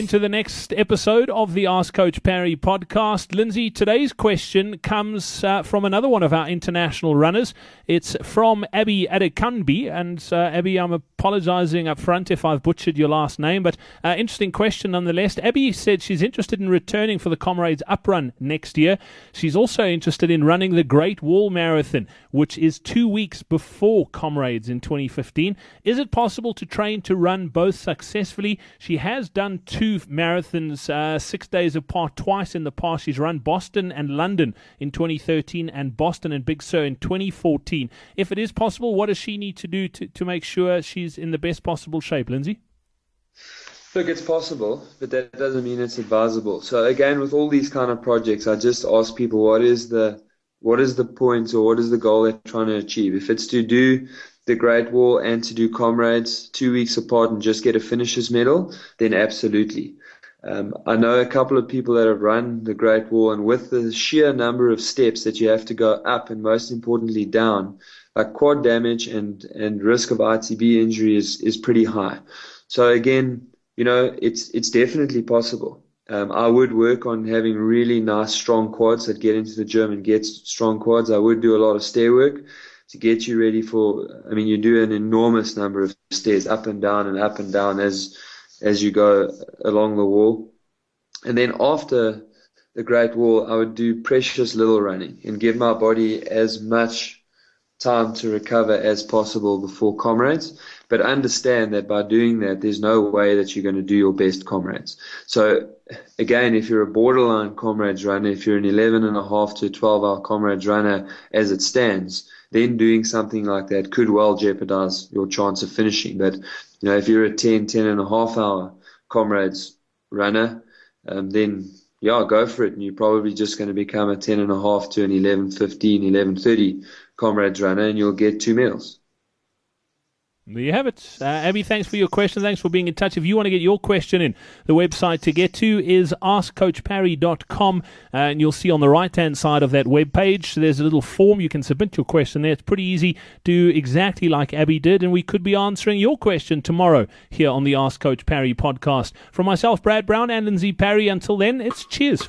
into the next episode of the Ask Coach Parry podcast. Lindsay, today's question comes uh, from another one of our international runners. It's from Abby Adekanmbi. And uh, Abby, I'm apologizing up front if I've butchered your last name, but uh, interesting question nonetheless. Abby said she's interested in returning for the Comrades Uprun next year. She's also interested in running the Great Wall Marathon, which is two weeks before Comrades in 2015. Is it possible to train to run both successfully? She has done two two marathons uh, six days apart twice in the past. She's run Boston and London in 2013 and Boston and Big Sur in 2014. If it is possible, what does she need to do to, to make sure she's in the best possible shape, Lindsay? Look, it's possible, but that doesn't mean it's advisable. So again, with all these kind of projects, I just ask people what is the what is the point or what is the goal they're trying to achieve. If it's to do the Great Wall and to do comrades two weeks apart and just get a finisher's medal, then absolutely. Um, I know a couple of people that have run the Great Wall, and with the sheer number of steps that you have to go up and most importantly down, like quad damage and, and risk of ITB injury is, is pretty high. So again, you know, it's it's definitely possible. Um, I would work on having really nice strong quads that get into the gym and get strong quads. I would do a lot of stair work to get you ready for. I mean, you do an enormous number of stairs up and down and up and down as as you go along the wall. And then after the Great Wall, I would do precious little running and give my body as much time to recover as possible before comrades. But understand that by doing that, there's no way that you're going to do your best comrades. So again, if you're a borderline comrades runner, if you're an 11 and a half to 12 hour comrades runner as it stands, then doing something like that could well jeopardize your chance of finishing. But, you know, if you're a 10, 10 and a half hour comrades runner, um, then yeah, go for it. And you're probably just going to become a 10 and a half to an 11, 15, 11, 30 comrades runner and you'll get two medals. There you have it. Uh, Abby, thanks for your question. Thanks for being in touch. If you want to get your question in, the website to get to is askcoachparry.com. Uh, and you'll see on the right hand side of that web page, there's a little form. You can submit your question there. It's pretty easy. Do exactly like Abby did, and we could be answering your question tomorrow here on the Ask Coach Parry podcast. From myself, Brad Brown, and Lindsay Parry, until then, it's cheers.